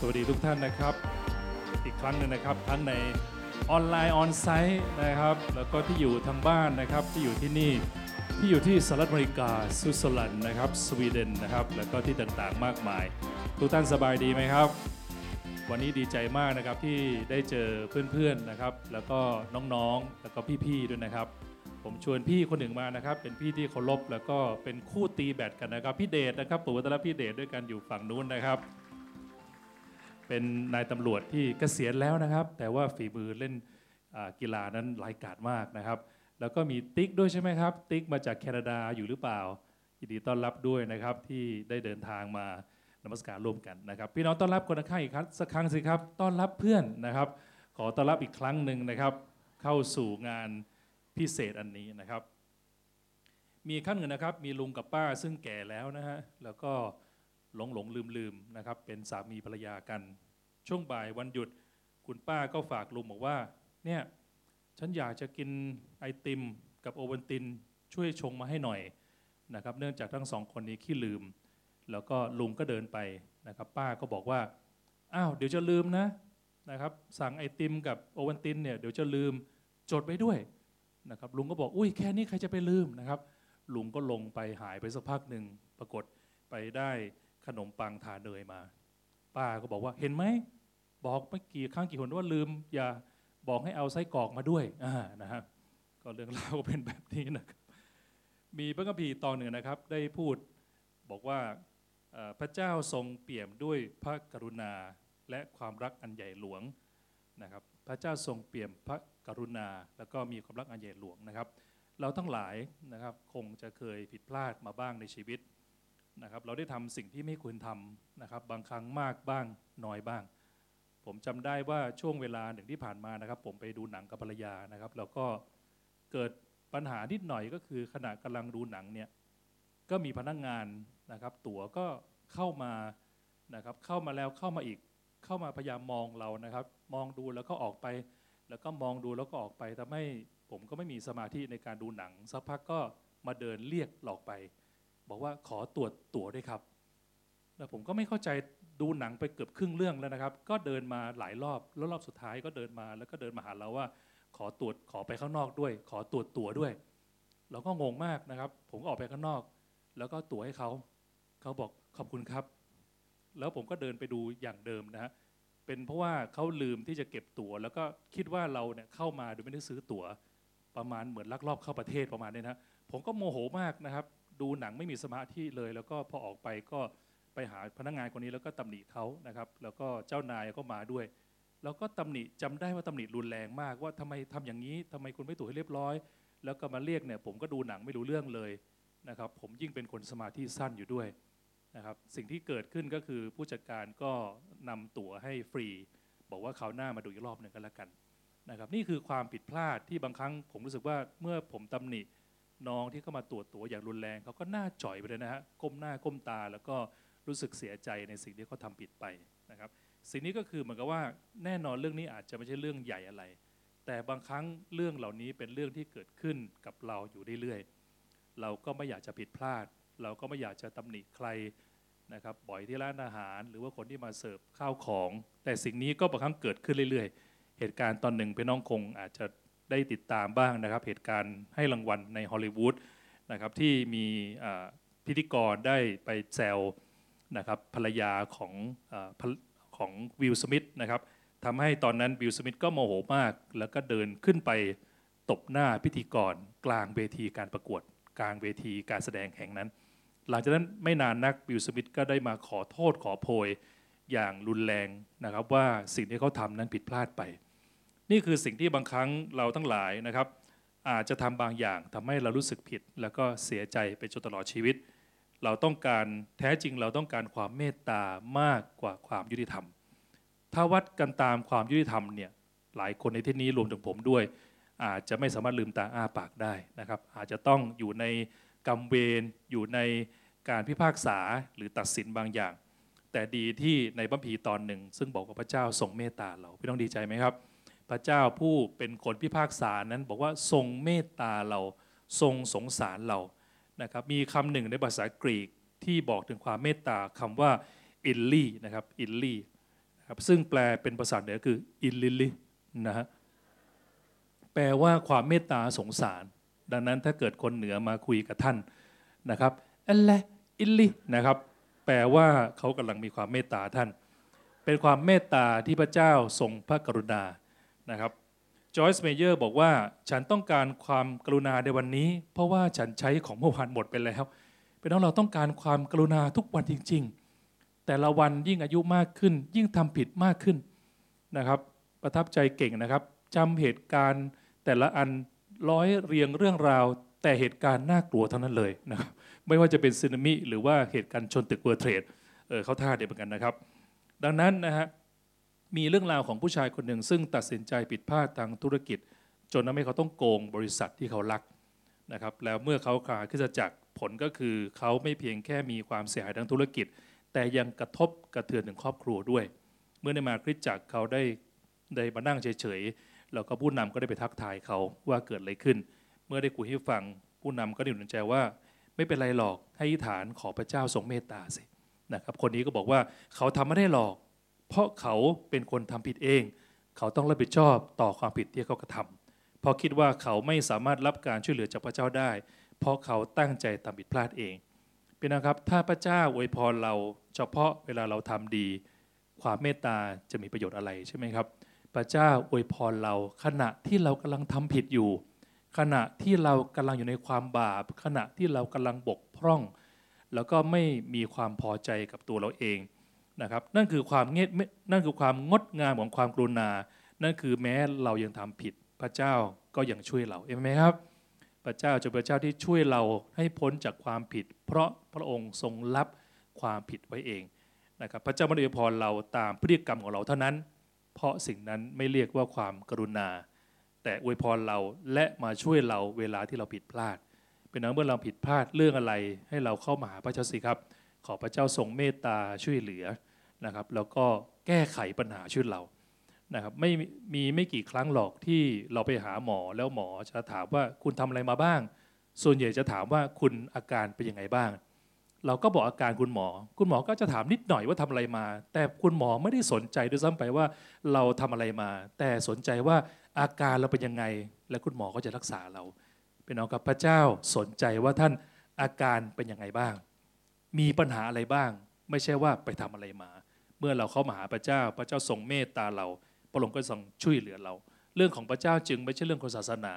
สวัสดีทุกท่านนะครับ อีกครั้งหนึ่งนะครับทั้งในออนไลน์ออนไซต์นะครับ แล้วก็ที่อยู่ทางบ้านนะครับที่อยู่ที่นี่ที่อยู่ที่สหรัฐอเมริกาสวิตเซอร์แลนด์นะครับสวีเดนนะครับแล้วก็ที่ต่างๆมากมาย ทุกท่านสบายดีไหมครับ วันนี้ดีใจมากนะครับที่ได้เจอเพื่อนๆนะครับ แล้วก็น้องๆแล้วก็พี่ๆด้วยนะครับ ผมชวนพี่คนหนึ่งมานะครับ เป็นพี่ที่เคารพแล้วก็เป็นคู่ตีแบดกันนะครับพี่เดชนะครับปู่วัตรพี่เดชด้วยกันอยู่ฝั่งนู้นนะครับ เป็นนายตำรวจที่เกษียณแล้วนะครับ แต่ว่าฝีมือเล่นกีฬานั้นหลายกาจมากนะครับ แล้วก็มีติ๊กด้วยใช่ไหมครับ ติ๊กมาจากแคนาดาอยู่หรือเปล่ายินดีต้อนรับด้วยนะครับที่ได้เดินทางมานมัสการร่วมกันนะครับ พี่น้องต้อนรับคนข้างอีกครั้งสักครั้งสิครับต้อนรับเพื่อนนะครับ ขอต้อนรับอีกครั้งหนึ่งนะครับ เข้าสู่งานพิเศษอันนี้นะครับ มีขั้นหนึ่งนะครับ มีลุงกับป้าซึ่งแก่แล้วนะฮะแล้วก็หลงหลงลืมลืมนะครับ เป็นสามีภรรยากัน ช่วงบ่ายวันหยุดคุณป้าก็ฝากลุงบอกว่า เนี่ยฉันอยากจะกินไอติมกับโอวัลตินช่วยชงมาให้หน่อยนะครับ เนื่องจากทั้งสองคนนี้ขี้ลืม แล้วก็ลุงก็เดินไปนะครับ ป้าก็บอกว่าอ้าวเดี๋ยวจะลืมนะนะครับ สั่งไอติมกับโอวัลตินเนี่ยเดี๋ยวจะลืมจดไว้ด้วยนะครับลุงก็บอกอุ้ยแค่นี้ใครจะไปลืมนะครับ ลุงก็ลงไปหายไปสักพักหนึ่งปรากฏไปได้ขนมปังทาเนยมา ป้าก็บอกว่าเห็นไหม บอกไม่กี่ครั้งกี่คนว่าลืม อย่าบอกให้เอาไส้กรอกมาด้วยอ่านะฮะก็เรื่องราวก็เป็นแบบนี้นะครับมีพระคัมภีร์ตอนหนึ่งนะครับ ได้พูดบอกว่าพระเจ้าทรงเปี่ยมด้วยพระกรุณาและความรักอันใหญ่หลวงนะครับ พระเจ้าทรงเปี่ยมพระกรุณา แล้วก็มีความรักอันใหญ่หลวงนะครับ เราทั้งหลายนะครับคงจะเคยผิดพลาดมาบ้างในชีวิตนะครับ เราได้ทำสิ่งที่ไม่ควรทำนะครับ บางครั้งมากบ้างน้อยบ้าง ผมจำได้ว่าช่วงเวลาหนึ่งที่ผ่านมานะครับ ผมไปดูหนังกับภรรยานะครับ แล้วก็เกิดปัญหานิดหน่อยก็คือขณะกำลังดูหนังเนี่ยก็มีพนักงานนะครับ ตั๋วก็เข้ามานะครับ เข้ามาแล้วเข้ามาอีกเข้ามาพยายามมองเรานะครับ มองดูแล้วก็ออกไป แล้วก็มองดูแล้วก็ออกไปทำให้ผมก็ไม่มีสมาธิในการดูหนังสักพักก็มาเดินเรียกหลอกไป บอกว่าขอตรวจตั๋วด้วยครับ แล้วผมก็ไม่เข้าใจ ดูหนังไปเกือบครึ่งเรื่องแล้วนะครับ ก็เดินมาหลายรอบแล้วรอบสุดท้ายก็เดินมาแล้วก็เดินมาหาเราว่า ขอตรวจขอไปข้างนอกด้วย ขอตรวจตั๋วด้วย เราก็งงมากนะครับ ผมก็ออกไปข้างนอก แล้วก็ตั๋วให้เขาเขาบอกขอบคุณครับ แล้วผมก็เดินไปดูอย่างเดิมนะฮะเป็นเพราะว่าเขาลืมที่จะเก็บตั๋วแล้วก็คิดว่าเราเนี่ยเข้ามาโดยไม่ได้ซื้อตั๋ว ประมาณเหมือนลักลอบเข้าประเทศประมาณนี้นะผมก็โมโหมากนะครับ ดูหนังไม่มีสมาธิเลย แล้วก็พอออกไปก็ ไปหาพนักงานคนนี้แล้วก็ตำหนิเขานะครับ แล้วก็เจ้านายก็มาด้วย แล้วก็ตำหนิจำได้ว่าตำหนิรุนแรงมาก ว่าทำไมทำอย่างนี้ทำไมคุณไม่ตรวจให้เรียบร้อย แล้วก็มาเรียกเนี่ยผมก็ดูหนังไม่รู้เรื่องเลยนะครับ ผมยิ่งเป็นคนสมาธิสั้นอยู่ด้วยนะครับ สิ่งที่เกิดขึ้นก็คือผู้จัดการก็นำตั๋วให้ฟรี บอกว่าคราวหน้ามาดูอีกรอบหนึ่งก็แล้วกันนะครับนี่คือความผิดพลาดที่บางครั้งผมรู้สึกว่าเมื่อผมตำหนิน้องที่เข้ามาตรวจตัวอย่างรุนแรงเขาก็หน้าจ่อยไปเลยนะฮะก้มหน้าก้มตาแล้วก็ รู้สึกเสียใจในสิ่งที่เขาทำผิดไปนะครับสิ่งนี้ก็คือเหมือนกับว่าแน่นอนเรื่องนี้อาจจะไม่ใช่เรื่องใหญ่อะไร แต่บางครั้งเรื่องเหล่านี้เป็นเรื่องที่เกิดขึ้นกับเราอยู่เรื่อยๆเราก็ไม่อยากจะผิดพลาด เราก็ไม่อยากจะตำหนิใครนะครับบ่อยที่ร้านอาหาร หรือว่าคนที่มาเสิร์ฟข้าวของ แต่สิ่งนี้ก็บางครั้งเกิดขึ้นเรื่อยๆ เหตุการณ์ตอนหนึ่งพี่น้องคงอาจจะได้ติดตามบ้างนะครับ เหตุการณ์ให้รางวัลในฮอลลีวูดนะครับที่มีพิธีกรได้ไปแซว นะครับภรรยาของอของวิลสมิธนะครับทำให้ตอนนั้นวิลสมิธก็โมโหมาก แล้วก็เดินขึ้นไปตบหน้าพิธีกรกลางเวทีการประกวด กลางเวทีการแสดงแห่งนั้น หลังจากนั้นไม่นานนักบิลสมิธก็ได้มาขอโทษขอโพยอย่างรุนแรงนะครับว่าสิ่งที่เขาทำนั้นผิดพลาดไป นี่คือสิ่งที่บางครั้งเราทั้งหลายนะครับ อาจจะทำบางอย่างทำให้เรารู้สึกผิด แล้วก็เสียใจไปจนตลอดชีวิต เราต้องการแท้จริงเราต้องการความเมตตามากกว่าความยุติธรรม ถ้าวัดกันตามความยุติธรรมเนี่ยหลายคนในที่นี้รวมถึงผมด้วย อาจจะไม่สามารถลืมตาอ้าปากได้นะครับ อาจจะต้องอยู่ในกรรมเวรอยู่ในการพิพากษาหรือตัดสินบางอย่าง แต่ดีที่ในบัมพีตอนหนึ่ง ซึ่งบอกว่าพระเจ้าทรงเมตตาเราพี่ต้องดีใจไหมครับ พระเจ้าผู้เป็นคนพิพากษานั้นบอกว่าทรงเมตตาเราทรงสงสารเรา นะครับมีคำหนึ่งในภาษากรีกที่บอกถึงความเมตตาคำว่า eleeo นะครับ eleeo ครับซึ่งแปลเป็นภาษาเหนือคืออินลิลินะฮะแปลว่าความเมตตาสงสาร ดังนั้นถ้าเกิดคนเหนือมาคุยกับท่านนะครับอัลเลอิลลินะครับ แปลว่าเขากำลังมีความเมตตาท่าน เป็นความเมตตาที่พระเจ้าทรงพระกรุณานะครับ จอยส์เมเยอร์บอกว่าฉันต้องการความกรุณาในวันนี้ เพราะว่าฉันใช้ของเมื่อวานหมดไปแล้วพี่น้องเราต้องการความกรุณาทุกวันจริง ๆ แต่ละวันยิ่งอายุมากขึ้น ยิ่งทำผิดมากขึ้นนะครับ ประทับใจเก่งนะครับจำเหตุการณ์แต่ละอันร้อยเรียงเรื่องราว แต่เหตุการณ์น่ากลัวทั้งนั้นเลยนะครับไม่ว่าจะเป็นสึนามิหรือว่าเหตุการณ์ชนตึก World Trade เออเขาท่าเดียวกันนะครับ ดังนั้นนะฮะ มีเรื่องราวของผู้ชายคนหนึ่ง ซึ่งตัดสินใจผิดพลาดทางธุรกิจ จนทำให้เขาต้องโกงบริษัทที่เขารักนะครับแล้วเมื่อเขาขาขึ้นจากผลก็คือเขาไม่เพียงแค่มีความเสียหายทางธุรกิจ แต่ยังกระทบกระเทือนถึงครอบครัวด้วย เมื่อได้มาคริสจักรเขาได้ได้มานั่งเฉยๆแล้วก็ผู้นำก็ได้ไปทักทายเขาว่าเกิดอะไรขึ้น เมื่อได้คุยให้ฟังผู้นำก็ได้หนุนใจว่า ไม่เป็นไรหรอกให้ฐานขอพระเจ้าทรงเมตตาสินะครับคนนี้ก็บอกว่าเขาทำไม่ได้หรอก เพราะเขาเป็นคนทำผิดเอง เขาต้องรับผิดชอบต่อความผิดที่เขากระทำเพราะคิดว่าเขาไม่สามารถรับการช่วยเหลือจากพระเจ้าได้ เพราะเขาตั้งใจทำผิดพลาดเองเป็นนะครับถ้าพระเจ้าอวยพรเราเฉพาะเวลาเราทำดี ความเมตตาจะมีประโยชน์อะไรใช่ไหมครับ พระเจ้าอวยพรเราขณะที่เรากำลังทำผิดอยู่ ขณะที่เรากำลังอยู่ในความบาป ขณะที่เรากำลังบกพร่อง แล้วก็ไม่มีความพอใจกับตัวเราเอง นะครับนั่นคือความเงตนั่นคือความงดงามของความกรุณา นั่นคือแม้เรายังทำผิดพระเจ้าก็ยังช่วยเราเห็นไหมครับ พระเจ้าจะเป็นพระเจ้าที่ช่วยเราให้พ้นจากความผิด เพราะพระองค์ทรงรับความผิดไว้เองนะครับพระเจ้าไม่ได้อวยพรเราตามพฤติกรรมของเราเท่านั้น เพราะสิ่งนั้นไม่เรียกว่าความกรุณา แต่อวยพรเราและมาช่วยเราเวลาที่เราผิดพลาด เป็นนั้นเมื่อเราผิดพลาดเรื่องอะไรให้เราเข้ามาหาพระเจ้าสิครับ ขอพระเจ้าทรงเมตตาช่วยเหลือ นะครับ แล้วก็แก้ไขปัญหาช่วยเรานะครับไม่มีไม่กี่ครั้งหรอกที่เราไปหาหมอแล้วหมอจะถามว่าคุณทำอะไรมาบ้าง ส่วนใหญ่จะถามว่าคุณอาการเป็นยังไงบ้าง เราก็บอกอาการคุณหมอ คุณหมอก็จะถามนิดหน่อยว่าทำอะไรมา แต่คุณหมอไม่ได้สนใจด้วยซ้ำไปว่าเราทำอะไรมา แต่สนใจว่าอาการเราเป็นยังไง และคุณหมอก็จะรักษาเราเป็นน้องกับพระเจ้าสนใจว่าท่านอาการเป็นยังไงบ้าง มีปัญหาอะไรบ้าง ไม่ใช่ว่าไปทำอะไรมา เมื่อเราเข้ามาหาพระเจ้า พระเจ้าทรงเมตตาเรา พระองค์ก็ทรงช่วยเหลือเรา เรื่องของพระเจ้าจึงไม่ใช่เรื่องของศาสนา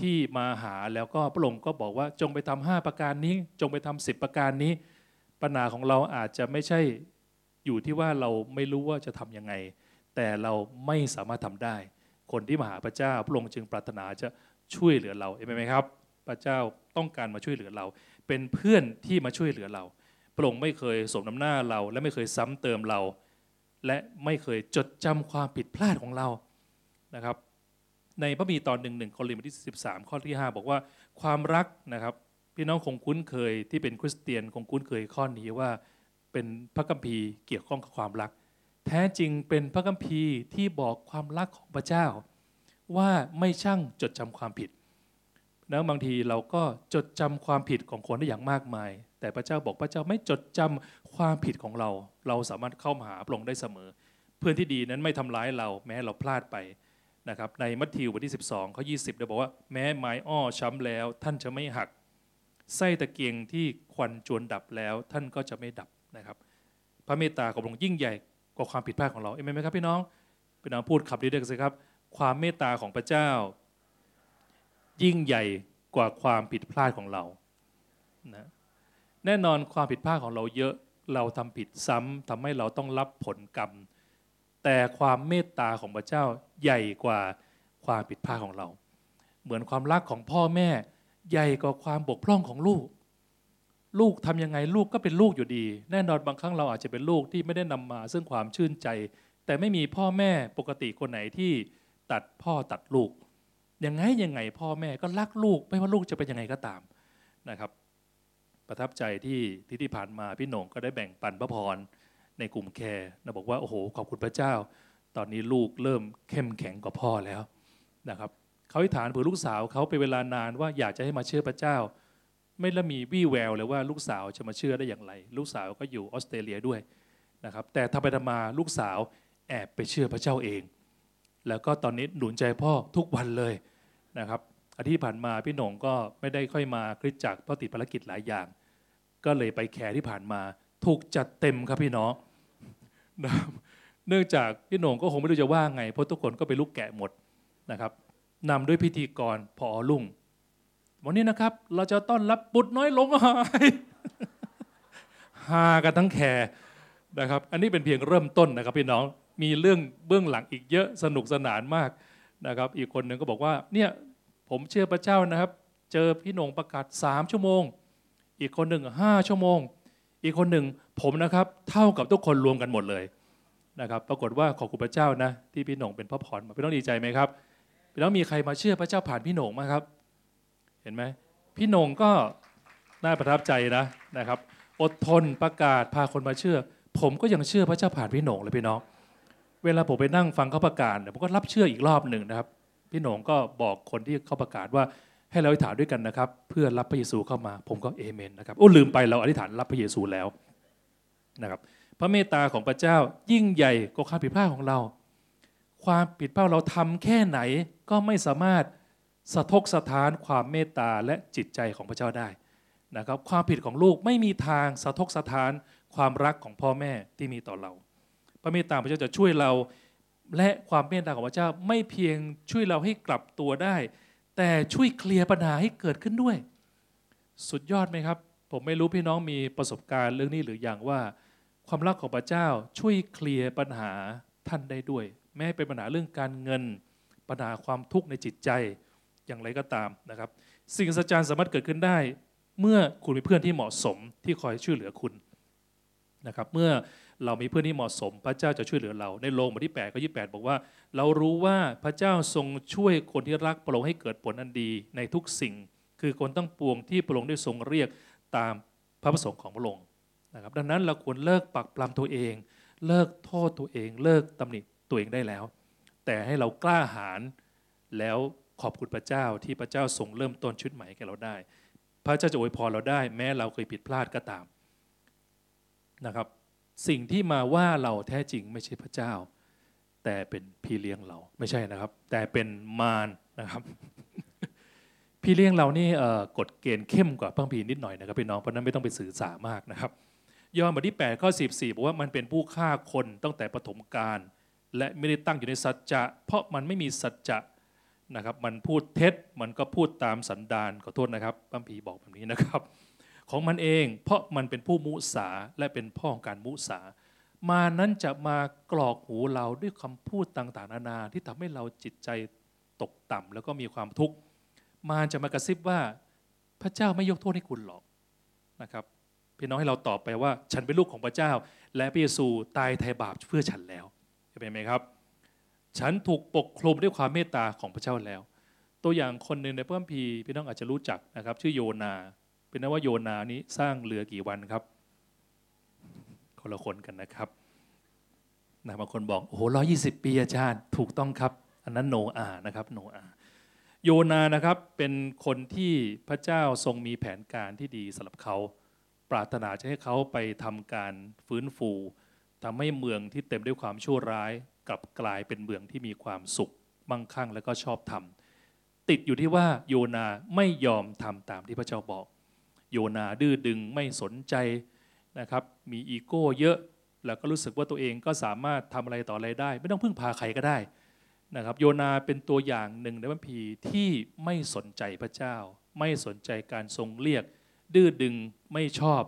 ที่มาหาแล้วก็พระองค์ก็บอกว่าจงไปทำห้าประการนี้ จงไปทำสิบประการนี้ ปัญหาของเราอาจจะไม่ใช่อยู่ที่ว่าเราไม่รู้ว่าจะทํำยังไง แต่เราไม่สามารถทำได้ คนที่มาหาพระเจ้าพระองค์จึงปรารถนาจะช่วยเหลือเราเห็นไหมครับ พระเจ้าต้องการมาช่วยเหลือเรา เป็นเพื่อนที่มาช่วยเหลือเรา พระองค์ไม่เคยสมน้ำหน้าเรา และไม่เคยซ้ำเติมเรา และไม่เคยจดจำความผิดพลาดของเรานะครับ ในพระบีตอนหนึ่งหนึ่งโครินธ์บทที่ 13 ข้อที่ 5 บอกว่าความรักนะครับ พี่น้องคงคุ้นเคยที่เป็นคริสเตียนคงคุ้นเคยข้อนี้ว่าเป็นพระคัมภีร์เกี่ยวข้องกับความรัก แท้จริงเป็นพระคัมภีร์ที่บอกความรักของพระเจ้า ว่าไม่ช่างจดจำความผิด แล้วบางทีเราก็จดจำความผิดของคนได้อย่างมากมาย แต่พระเจ้าบอกพระเจ้าไม่จดจำความผิดของเรา เราสามารถเข้ามาหาพระองค์ได้เสมอ เพื่อนที่ดีนั้นไม่ทำร้ายเราแม้เราพลาดไปนะครับในมัทธิวบทที่ 12ข้อ20 ได้บอกว่าแม้ไม้อ้อช้ำแล้ว ท่านจะไม่หักไส้ตะเกียงที่ควันจวนดับแล้ว ท่านก็จะไม่ดับนะครับ พระเมตตาของพระองค์ยิ่งใหญ่กว่าความผิดพลาดของเราเอเมนไหมครับพี่น้องพี่น้องพูดขับดีด้วยกันสิครับ ความเมตตาของพระเจ้า ยิ่งใหญ่กว่าความผิดพลาดของเรานะแน่นอนความผิดพลาดของเราเยอะเราทำผิดซ้ำทำให้เราต้องรับผลกรรม แต่ความเมตตาของพระเจ้าใหญ่กว่าความผิดพลาดของเรา เหมือนความรักของพ่อแม่ ใหญ่กว่าความบกพร่องของลูก ลูกทำยังไงลูกก็เป็นลูกอยู่ดี แน่นอนบางครั้งเราอาจจะเป็นลูกที่ไม่ได้นำมา ซึ่งความชื่นใจ แต่ไม่มีพ่อแม่ปกติคนไหนที่ตัดพ่อตัดลูก ยังไงยังไงพ่อแม่ก็รักลูก ไม่ว่าลูกจะเป็นยังไงก็ตามนะครับ ประทับใจที่ที่ที่ผ่านมาพี่หนงก็ได้แบ่งปันพระพรในกลุ่มแคร์นะบอกว่าโอ้โหขอบคุณพระเจ้า ตอนนี้ลูกเริ่มเข้มแข็งกว่าพ่อแล้วนะครับเขาอธิษฐานเผื่อลูกสาวเขาเป็นเวลานานว่าอยากจะให้มาเชื่อพระเจ้า ไม่ละมีวี่แววเลยว่าลูกสาวจะมาเชื่อได้อย่างไร ลูกสาวก็อยู่ออสเตรเลียด้วยนะครับแต่ทำไปทำมาลูกสาวแอบไปเชื่อพระเจ้าเอง แล้วก็ตอนนี้หนุนใจพ่อทุกวันเลย นะครับอาทิตย์ที่ผ่านมาพี่หนงก็ไม่ได้ค่อยมาคริสจักรเพราะติดภารกิจหลายอย่าง ก็เลยไปแคร์ที่ผ่านมาถูกจัดเต็มครับพี่น้องนะเนื่องจากพี่หนงก็คงไม่รู้จะว่าไง เพราะทุกคนก็ไปลูกแกะหมดนะครับนำด้วยพิธีกรพอลุ่งวันนี้นะครับ เราจะต้อนรับบุตรน้อยหลงหายฮากันทั้งแคร์นะครับ อันนี้เป็นเพียงเริ่มต้นนะครับพี่น้องมีเรื่องเบื้องหลังอีกเยอะสนุกสนานมากนะครับ อีกคนหนึ่งก็บอกว่าเนี่ย ผมเชื่อพระเจ้านะครับ เจอพี่หนงประกาศ3ชั่วโมง อีกคนหนึ่ง5ชั่วโมง อีกคนหนึ่งผมนะครับ เท่ากับทุกคนรวมกันหมดเลยนะครับ ปรากฏว่าขอบคุณพระเจ้านะที่พี่หนงเป็นพระพรมาพี่น้องดีใจไหมครับพี่น้องมีใครมาเชื่อพระเจ้าผ่านพี่หนงไหมครับ เห็นไหมพี่หนงก็น่าประทับใจนะนะครับ อดทนประกาศพาคนมาเชื่อ ผมก็ยังเชื่อพระเจ้าผ่านพี่หนงเลยพี่น้องเวลาผมไปนั่งฟังเขาประกาศผมก็รับเชื่ออีกรอบหนึ่งนะครับ พี่หนงก็บอกคนที่เขาประกาศว่าให้เราอธิษฐานด้วยกันนะครับ เพื่อรับพระเยซูเข้ามา ผมก็เอเมนนะครับโอ้ลืมไปเราอธิษฐานรับพระเยซูแล้วนะครับ พระเมตตาของพระเจ้ายิ่งใหญ่กว่าความผิดพลาดของเรา ความผิดพลาดเราทำแค่ไหนก็ไม่สามารถสะทกสะท้านความเมตตาและจิตใจของพระเจ้าได้นะครับ ความผิดของลูกไม่มีทางสะทกสะท้านความรักของพ่อแม่ที่มีต่อเรา พระเมตตาพระเจ้าจะช่วยเรา และความเมตตาของพระเจ้าไม่เพียงช่วยเราให้กลับตัวได้ แต่ช่วยเคลียร์ปัญหาให้เกิดขึ้นด้วย สุดยอดไหมครับ ผมไม่รู้พี่น้องมีประสบการณ์เรื่องนี้หรืออย่างว่า ความรักของพระเจ้าช่วยเคลียร์ปัญหาท่านได้ด้วย แม้เป็นปัญหาเรื่องการเงิน ปัญหาความทุกข์ในจิตใจอย่างไรก็ตามนะครับ สิ่งสัจจารสามารถเกิดขึ้นได้ เมื่อคุณมีเพื่อนที่เหมาะสมที่คอยช่วยเหลือคุณนะครับ เมื่อ เรามีเพื่อนที่เหมาะสม พระเจ้าจะช่วยเหลือเรา ในโลงบทที่8ก็28 บอกว่า เรารู้ว่าพระเจ้าทรงช่วยคนที่รักพระองค์ให้เกิดผลอันดีในทุกสิ่ง คือคนตั้งปวงที่พระองค์ได้ทรงเรียกตามพระประสงค์ของพระองค์นะครับดังนั้นเราควรเลิกปักปลำตัวเอง เลิกโทษตัวเอง เลิกตำหนิตัวเองได้แล้ว แต่ให้เรากล้าหาญแล้วขอบคุณพระเจ้าที่พระเจ้าทรงเริ่มต้นชุดใหม่แก่เราได้ พระเจ้าจะอวยพรเราได้ แม้เราเคยผิดพลาดก็ตามนะครับ สิ่งที่มาว่าเราแท้จริงไม่ใช่พระเจ้า แต่เป็นพี่เลี้ยงเราไม่ใช่นะครับ แต่เป็นมารนะครับ พี่เลี้ยงเรานี่กฎเกณฑ์เข้มกว่าพังพีนิดหน่อยนะครับพี่น้องเพราะนั้นไม่ต้องไปสื่อสามากนะครับยอห์นบทที่8ข้อ14บอกว่ามันเป็นผู้ฆ่าคนตั้งแต่ปฐมกาลและไม่ได้ตั้งอยู่ในสัจจะ เพราะมันไม่มีสัจจะนะครับ มันพูดเท็จมันก็พูดตามสันดานขอโทษนะครับพัมพีบอกแบบนี้นะครับ ของมันเอง เพราะมันเป็นผู้มุสาและเป็นพ่อของการมุสา มานั้นจะมากรอกหูเราด้วยคำพูดต่างๆนานาที่ทำให้เราจิตใจตกต่ำแล้วก็มีความทุกข์มาจะมากระซิบว่าพระเจ้าไม่ยกโทษให้คุณหรอกนะครับพี่น้องให้เราตอบไปว่า ฉันเป็นลูกของพระเจ้า และพระเยซูตายไถ่บาปเพื่อฉันแล้วเป็นไหมครับ ฉันถูกปกคลุมด้วยความเมตตาของพระเจ้าแล้ว ตัวอย่างคนหนึ่งในพระคัมภีร์พี่น้องอาจจะรู้จักนะครับ ชื่อโยนา เป็นนว่าโยนานี้สร้างเรือกี่วันครับ คนละคนกันนะครับนะบางคนบอกโอ้โหร้อยี่สิบปีอาจารย์ถูกต้องครับ อันนั้นโนอานะครับโนอาโยนานะครับเป็นคนที่พระเจ้าทรงมีแผนการที่ดีสำหรับเขา ปรารถนาจะให้เขาไปทำการฟื้นฟูทำให้เมืองที่เต็มด้วยความชั่วร้าย กลับกลายเป็นเมืองที่มีความสุขมั่งคั่งและก็ชอบธรรมติดอยู่ที่ว่าโยนาไม่ยอมทำตามที่พระเจ้าบอก โยนาดื้อดึงไม่สนใจนะครับ มีอีโก้เยอะ แล้วก็รู้สึกว่าตัวเองก็สามารถทำอะไรต่ออะไรได้ ไม่ต้องพึ่งพาใครก็ได้นะครับ โยนาเป็นตัวอย่างหนึ่งในพระพีที่ไม่สนใจพระเจ้า ไม่สนใจการทรงเรียก ดื้อดึงไม่ชอบ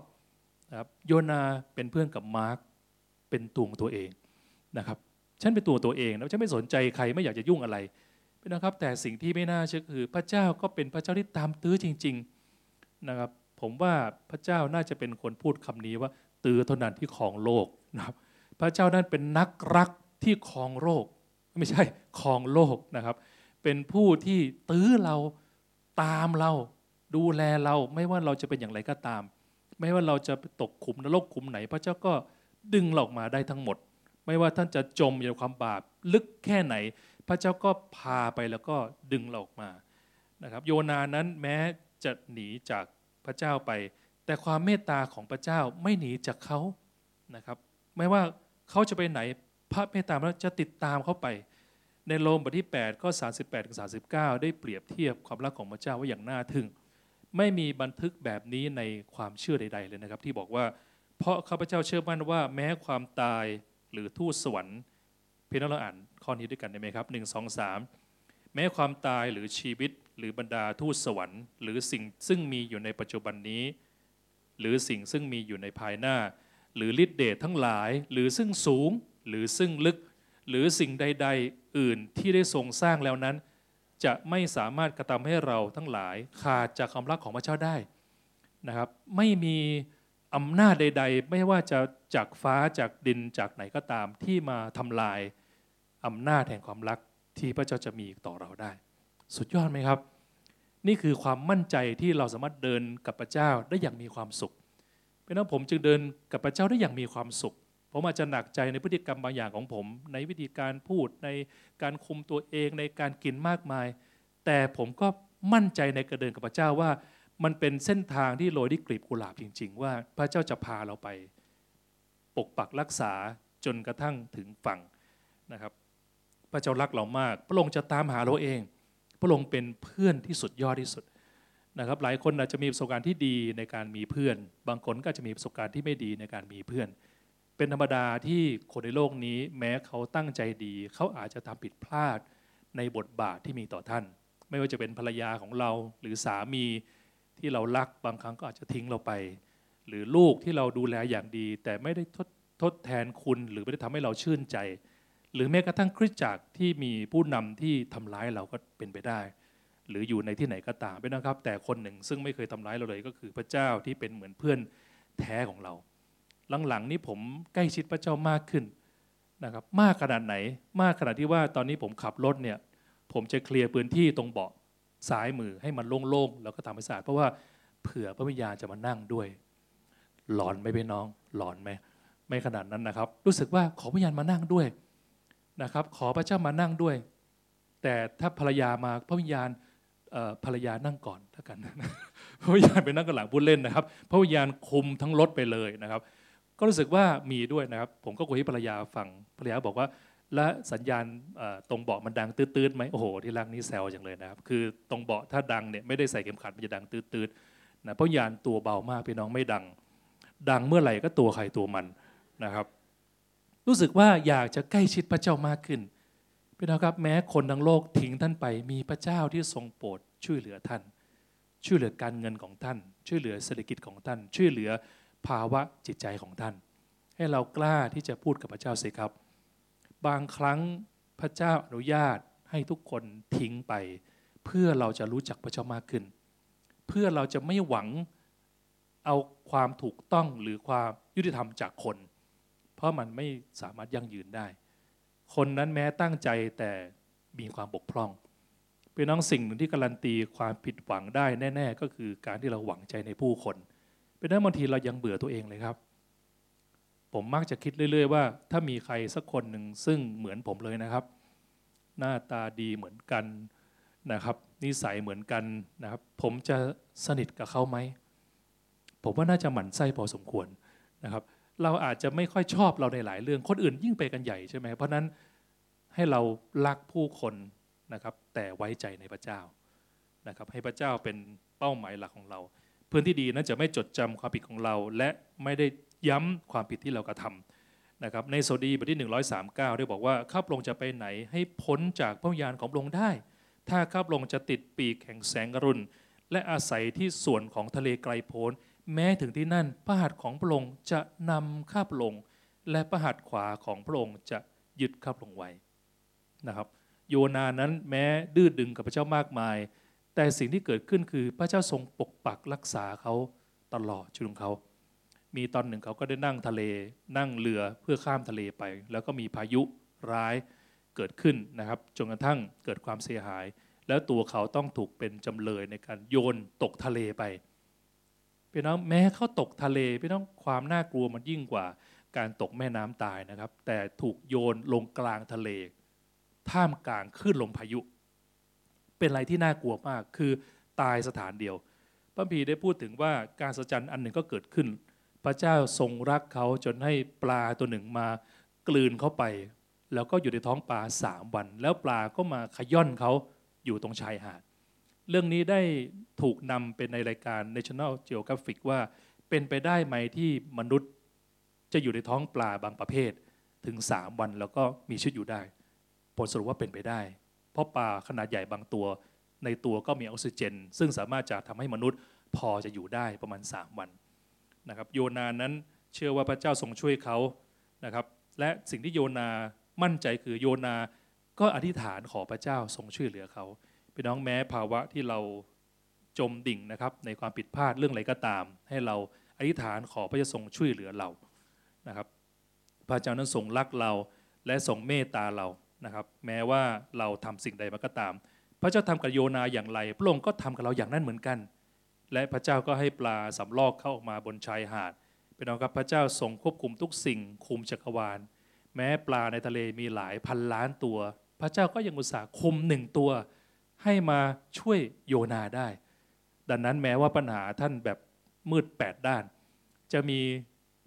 นะครับโยนาเป็นเพื่อนกับมาร์กเป็นตัวของตัวเองนะครับ ฉันเป็นตัวตัวเองแล้วฉันไม่สนใจใครไม่อยากจะยุ่งอะไรนะครับ แต่สิ่งที่ไม่น่าเชื่อคือพระเจ้าก็เป็นพระเจ้าที่ตามตื้อจริง ๆนะครับ ผมว่าพระเจ้าน่าจะเป็นคนพูดคำนี้ว่าตือเท่านั้นที่ครองโลกนะครับพระเจ้านั้นเป็นนักรักที่ครองโลก ไม่ใช่ครองโลกนะครับ เป็นผู้ที่ตื้อเราตามเราดูแลเราไม่ว่าเราจะเป็นอย่างไรก็ตาม ไม่ว่าเราจะตกขุมนรกขุมไหน พระเจ้าก็ดึงเราออกมาได้ทั้งหมด ไม่ว่าท่านจะจมอยู่ในความบาปลึกแค่ไหน พระเจ้าก็พาไปแล้วก็ดึงเราออกมานะครับ โยนานั้นแม้จะหนีจาก พระเจ้าไป แต่ความเมตตาของพระเจ้าไม่หนีจากเขานะครับ ไม่ว่าเขาจะไปไหนพระเมตตามหานิยมจะติดตามเขาไป ในโรมบทที่8ข้อ38ถึง39 ได้เปรียบเทียบความรักของพระเจ้าไว้อย่างน่าทึ่ง ไม่มีบันทึกแบบนี้ในความเชื่อใด ๆ เลยนะครับ ที่บอกว่า เพราะข้าพเจ้าเชื่อมั่นว่าแม้ความตายหรือทูตสวรรค์เพี่น้องเราอ่านข้อนี้ด้วยกันได้ไหมครับหนึ่งสองสามแม้ความตายหรือชีวิต หรือบรรดาทูตสวรรค์ หรือสิ่งซึ่งมีอยู่ในปัจจุบันนี้ หรือสิ่งซึ่งมีอยู่ในภายหน้า หรือฤทธิเดชทั้งหลาย หรือซึ่งสูงหรือซึ่งลึก หรือสิ่งใด ๆ อื่นที่ได้ทรงสร้างแล้วนั้น จะไม่สามารถกระทำให้เราทั้งหลายขาดจากความรักของพระเจ้าได้นะครับ ไม่มีอำนาจใด ๆ ไม่ว่าจะจากฟ้าจากดินจากไหนก็ตามที่มาทำลายอำนาจแห่งความรักที่พระเจ้าจะมีต่อเราได้ สุดยอดไหมครับ นี่คือความมั่นใจที่เราสามารถเดินกับพระเจ้าได้อย่างมีความสุขเป็นนั้นผมจึงเดินกับพระเจ้าได้อย่างมีความสุข ผมอาจจะหนักใจในพฤติกรรมบางอย่างของผม ในวิธีการพูดในการคุมตัวเองในการกินมากมาย แต่ผมก็มั่นใจในการเดินกับพระเจ้าว่า มันเป็นเส้นทางที่โรยด้วยกลีบกุหลาบจริง ๆ ว่าพระเจ้าจะพาเราไป ปกปักรักษาจนกระทั่งถึงฝั่งนะครับ พระเจ้ารักเรามาก พระองค์จะตามหาเราเอง พระองค์เป็นเพื่อนที่สุดยอดที่สุดนะครับหลายคนอาจจะมีประสบการณ์ที่ดีในการมีเพื่อน บางคนก็จะมีประสบการณ์ที่ไม่ดีในการมีเพื่อน เป็นธรรมดาที่คนในโลกนี้แม้เขาตั้งใจดี เขาอาจจะทำผิดพลาดในบทบาทที่มีต่อท่าน ไม่ว่าจะเป็นภรรยาของเราหรือสามีที่เรารักบางครั้งก็อาจจะทิ้งเราไป หรือลูกที่เราดูแลอย่างดี แต่ไม่ได้ทดทดแทนคุณหรือไม่ได้ทำให้เราชื่นใจ หรือแม้กระทั่งคริสตจักรที่มีผู้นำที่ทำร้ายเราก็เป็นไปได้ หรืออยู่ในที่ไหนก็ตามไปนะครับ แต่คนหนึ่งซึ่งไม่เคยทำร้ายเราเลยก็คือพระเจ้าที่เป็นเหมือนเพื่อนแท้ของเรา หลังๆนี้ผมใกล้ชิดพระเจ้ามากขึ้นนะครับ มากขนาดไหน มากขนาดที่ว่าตอนนี้ผมขับรถเนี่ย ผมจะเคลียร์พื้นที่ตรงเบาะซ้ายมือให้มันโล่งๆแล้วก็ทำให้สะอาดเพราะว่าเผื่อพระวิญญาณจะมานั่งด้วย หลอนไหมพี่น้อง หลอนไหมไม่ขนาดนั้นนะครับ รู้สึกว่าขอพระวิญญาณมานั่งด้วย นะครับ ขอพระเจ้ามานั่งด้วย แต่ถ้าภรรยามาพระวิญญาณภรรยานั่งก่อนถ้ากันพระวิญญาณไปนั่งกันหลังพูดเล่นนะครับ พระวิญญาณคุมทั้งรถไปเลยนะครับ ก็รู้สึกว่ามีด้วยนะครับ ผมก็คุยให้ภรรยาฟังภรรยาบอกว่า และสัญญาณตรงเบาะมันดังตืดๆไหมโอ้โหที่รักนี่แซวจังเลยนะครับ คือตรงเบาะถ้าดังเนี่ยไม่ได้ใส่เข็มขัดมันจะดังตืดๆนะเพราะยานตัวเบามากพี่น้องไม่ดัง ดังเมื่อไหร่ก็ตัวใครตัวมันนะครับ รู้สึกว่าอยากจะใกล้ชิดพระเจ้ามากขึ้นพี่น้องครับแม้คนทั้งโลกทิ้งท่านไป มีพระเจ้าที่ทรงโปรดช่วยเหลือท่าน ช่วยเหลือการเงินของท่าน ช่วยเหลือเศรษฐกิจของท่าน ช่วยเหลือภาวะจิตใจของท่าน ให้เรากล้าที่จะพูดกับพระเจ้าสิครับ บางครั้งพระเจ้าอนุญาตให้ทุกคนทิ้งไป เพื่อเราจะรู้จักพระเจ้ามากขึ้น เพื่อเราจะไม่หวังเอาความถูกต้องหรือความยุติธรรมจากคน เพราะมันไม่สามารถยั่งยืนได้ คนนั้นแม้ตั้งใจแต่มีความบกพร่องเป็นน้องสิ่งหนึ่งที่การันตีความผิดหวังได้แน่ ๆ ก็คือการที่เราหวังใจในผู้คน เป็นนั้นบางทีเรายังเบื่อตัวเองเลยครับ ผมมักจะคิดเรื่อย ๆ ว่า ถ้ามีใครสักคนหนึ่งซึ่งเหมือนผมเลยนะครับ หน้าตาดีเหมือนกันนะครับ นิสัยเหมือนกันนะครับ ผมจะสนิทกับเขาไหมผมว่าน่าจะหมั่นไส้พอสมควรนะครับ เราอาจจะไม่ค่อยชอบเราในหลายเรื่องคนอื่นยิ่งไปกันใหญ่ใช่ไหมเพราะนั้นให้เรารักผู้คนนะครับ แต่ไว้ใจในพระเจ้านะครับ ให้พระเจ้าเป็นเป้าหมายหลักของเรา เพื่อนที่ดีนั้นจะไม่จดจำความผิดของเรา และไม่ได้ย้ำความผิดที่เรากระทำนะครับในโซดีบทที่ 139 ได้บอกว่าข้าพระองค์จะไปไหนให้พ้นจากพระวิญญาณของพระองค์ได้ ถ้าข้าพระองค์จะติดปีกแห่งแสงอรุณและอาศัยที่ส่วนของทะเลไกลโพ้น แม้ถึงที่นั่นพระหัตถ์ของพระองค์จะนำข้าพระองค์และพระหัตถ์ขวาของพระองค์จะยึดข้าพระองค์ไว้นะครับ โยนานั้นแม้ดื้อดึงกับพระเจ้ามากมาย แต่สิ่งที่เกิดขึ้นคือพระเจ้าทรงปกปักรักษาเขาตลอดชีวิตของเขา มีตอนหนึ่งเขาก็ได้นั่งทะเล นั่งเรือเพื่อข้ามทะเลไป แล้วก็มีพายุร้ายเกิดขึ้นนะครับจนกระทั่งเกิดความเสียหาย แล้วตัวเขาต้องถูกเป็นจำเลยในการโยนตกทะเลไป พี่น้องแม้เขาตกทะเลพี่น้องความน่ากลัวมันยิ่งกว่า การตกแม่น้ำตายนะครับ แต่ถูกโยนลงกลางทะเล ท่ามกลางคลื่นลมพายุ เป็นอะไรที่น่ากลัวมากคือตายสถานเดียวพระพีได้พูดถึงว่าการสัจจันอันหนึ่งก็เกิดขึ้น พระเจ้าทรงรักเขาจนให้ปลาตัวหนึ่งมากลืนเข้าไป แล้วก็อยู่ในท้องปลาสามวัน แล้วปลาก็มาขย่อนเขาอยู่ตรงชายหาด เรื่องนี้ได้ถูกนำเป็นในรายการ National Geographic ว่าเป็นไปได้ไหมที่มนุษย์จะอยู่ในท้องปลาบางประเภท ถึง 3 วันแล้วก็มีชีวิตอยู่ได้ ผลสรุปว่าเป็นไปได้ เพราะปลาขนาดใหญ่บางตัว ในตัวก็มีออกซิเจน ซึ่งสามารถจะทำให้มนุษย์พอจะอยู่ได้ประมาณ 3 วันนะครับโยนานั้นเชื่อว่าพระเจ้าทรงช่วยเขานะครับและสิ่งที่โยนามั่นใจคือโยนาก็อธิษฐานขอพระเจ้าทรงช่วยเหลือเขา พี่น้องแม้ภาวะที่เราจมดิ่งนะครับในความผิดพลาดเรื่องอะไรก็ตาม ให้เราอธิษฐานขอพระเจ้าทรงช่วยเหลือเรานะครับ พระเจ้านั้นทรงรักเราและทรงเมตตาเรานะครับ แม้ว่าเราทำสิ่งใดมาก็ตาม พระเจ้าทำกับโยนาอย่างไร พระองค์ก็ทำกับเราอย่างนั้นเหมือนกัน และพระเจ้าก็ให้ปลาสำลอกเข้าออกมาบนชายหาดเป็นน้องครับพระเจ้าทรงควบคุมทุกสิ่งคุมจักรวาล แม้ปลาในทะเลมีหลายพันล้านตัว พระเจ้าก็ยังอุตส่าห์คุมหนึ่งตัว ให้มาช่วยโยนาได้ ดังนั้นแม้ว่าปัญหาท่านแบบมืดแปดด้าน จะมี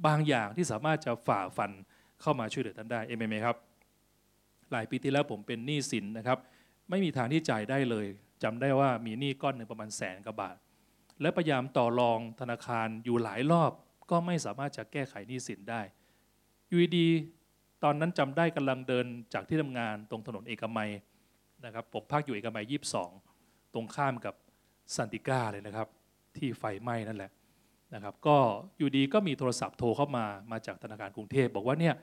บางอย่างที่สามารถจะฝ่าฟันเข้ามาช่วยเหลือท่านได้เอเมนไหมครับ หลายปีที่แล้วผมเป็นหนี้สินนะครับ ไม่มีทางที่จ่ายได้เลยจำได้ว่ามีหนี้ก้อนหนึ่งประมาณแสนกว่าบาท และพยายามต่อรองธนาคารอยู่หลายรอบ ก็ไม่สามารถจะแก้ไขหนี้สินได้ยูดีตอนนั้นจำได้กำลังเดินจากที่ทำงานตรงถนนเอกมัย นะครับผมพักอยู่เอกมัยยีสองตรงข้ามกับสันติก้าเลยนะครับ ที่ไฟไหม้นั่นแหละนะครับก็อยู่ดีก็มีโทรศัพท์โทรเข้ามามาจากธนาคารกรุงเทพบอกว่าเนี่ย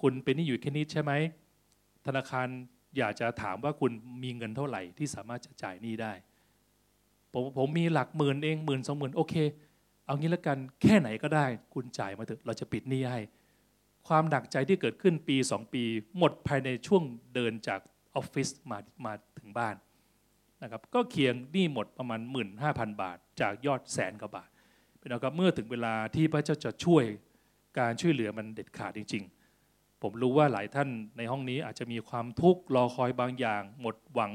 คุณเป็นนี้อยู่แค่นี้ใช่ไหมธนาคารอยากจะถามว่าคุณมีเงินเท่าไหร่ที่สามารถจะจ่ายหนี้ได้ ผมผมมีหลักหมื่นเองหมื่นสองหมื่นโอเค เอางี้ละกันแค่ไหนก็ได้ คุณจ่ายมาเถอะเราจะปิดหนี้ให้ ความหนักใจที่เกิดขึ้นปี 2 ปี หมดภายในช่วงเดินจาก ออฟฟิศมามาถึงบ้านนะครับก็เคียงหนี้หมดประมาณ 15,000 บาท จากยอดแสนกว่าบาทเป็นเอาครับเมื่อถึงเวลาที่พระเจ้าจะช่วยการช่วยเหลือมันเด็ดขาดจริง ๆ ผมรู้ว่าหลายท่านในห้องนี้อาจจะมีความทุกข์รอคอยบางอย่าง หมดหวัง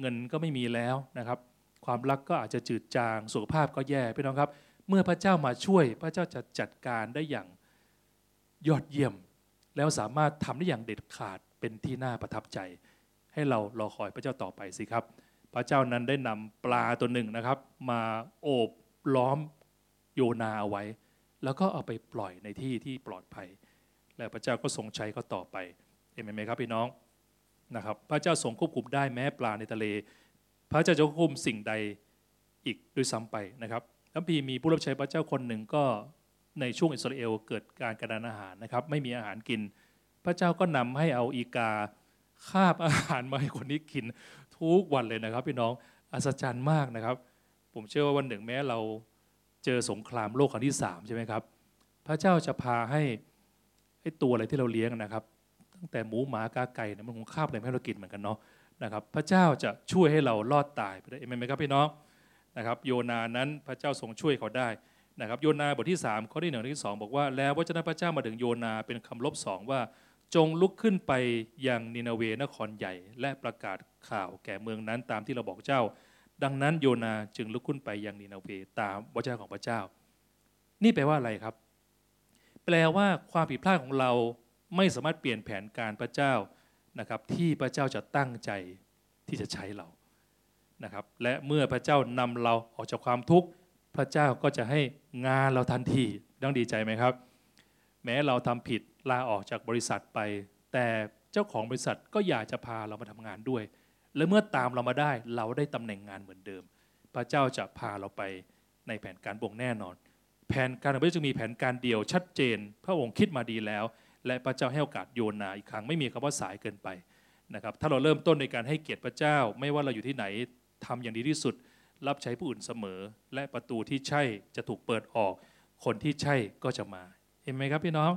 เงินก็ไม่มีแล้วนะครับ ความรักก็อาจจะจืดจางสุขภาพก็แย่พี่น้องครับ เมื่อพระเจ้ามาช่วยพระเจ้าจะจัดการได้อย่างยอดเยี่ยม แล้วสามารถทำได้อย่างเด็ดขาดเป็นที่น่าประทับใจ ให้เรารอคอยพระเจ้าต่อไปสิครับ พระเจ้านั้นได้นำปลาตัวหนึ่งนะครับ มาโอบล้อมโยนาเอาไว้ แล้วก็เอาไปปล่อยในที่ที่ปลอดภัย และพระเจ้าก็ทรงใช้เขาต่อไปเห็นไหมครับพี่น้องนะครับ พระเจ้าทรงควบคุมได้แม้ปลาในทะเล พระเจ้าจะควบคุมสิ่งใดอีกด้วยซ้ำไปนะครับทั้งพีมีผู้รับใช้พระเจ้าคนหนึ่งก็ในช่วงอิสราเอลเกิดการกระดานอาหารนะครับ ไม่มีอาหารกิน พระเจ้าก็นำให้เอาอีกา คาบอาหารมาให้คนนี้กินทุกวันเลยนะครับ พี่น้องอัศจรรย์มากนะครับ ผมเชื่อว่าวันหนึ่งแม้เราเจอสงครามโลกครั้งที่สามใช่ไหมครับ พระเจ้าจะพาให้ให้ตัวอะไรที่เราเลี้ยงนะครับ ตั้งแต่หมูหมากาไก่เนี่ยมันคงคาบอะไรให้เรากินเหมือนกันเนาะนะครับ พระเจ้าจะช่วยให้เรารอดตายไปได้เอเมนไหมครับพี่น้องนะครับ โยนานั้นพระเจ้าทรงช่วยเขาได้นะครับ โยนาบทที่3ข้อที่หนึ่งที่สองบอกว่าแล้ววจนะพระเจ้ามาถึงโยนาเป็นคำลบสองว่า จงลุกขึ้นไปยังนินาเวนครใหญ่ และประกาศข่าวแก่เมืองนั้นตามที่เราบอกเจ้า ดังนั้นโยนาจึงลุกขึ้นไปยังนีนาเวตามวจนะของพระเจ้า นี่แปลว่าอะไรครับ แปลว่าความผิดพลาดของเราไม่สามารถเปลี่ยนแผนการพระเจ้านะครับที่พระเจ้าจะตั้งใจที่จะใช้เรานะครับ และเมื่อพระเจ้านำเราออกจากความทุกข์พระเจ้าก็จะให้งานเราทันทีต้องดีใจไหมครับ แม้เราทำผิดลาออกจากบริษัทไป แต่เจ้าของบริษัทก็อยากจะพาเรามาทำงานด้วย และเมื่อตามเรามาได้เราได้ตำแหน่งงานเหมือนเดิม พระเจ้าจะพาเราไปในแผนการบ่งแน่นอน แผนการของพระเจ้าจะมีแผนการเดียวชัดเจน พระองค์คิดมาดีแล้ว และพระเจ้าให้โอกาสโยนาอีกครั้งไม่มีคำว่าสายเกินไปนะครับถ้าเราเริ่มต้นในการให้เกียรติพระเจ้า ไม่ว่าเราอยู่ที่ไหนทำอย่างดีที่สุด รับใช้ผู้อื่นเสมอ และประตูที่ใช่จะถูกเปิดออก คนที่ใช่ก็จะมา เห็นไหมครับพี่น้อง